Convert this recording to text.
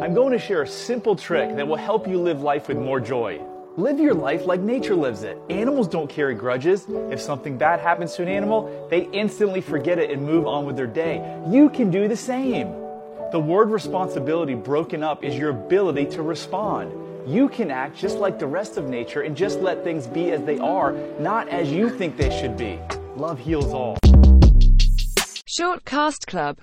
I'm going to share a simple trick that will help you live life with more joy. Live your life like nature lives it. Animals don't carry grudges. If something bad happens to an animal, they instantly forget it and move on with their day. You can do the same. The word responsibility broken up is your ability to respond. You can act just like the rest of nature and just let things be as they are, not as you think they should be. Love heals all. Shortcast Club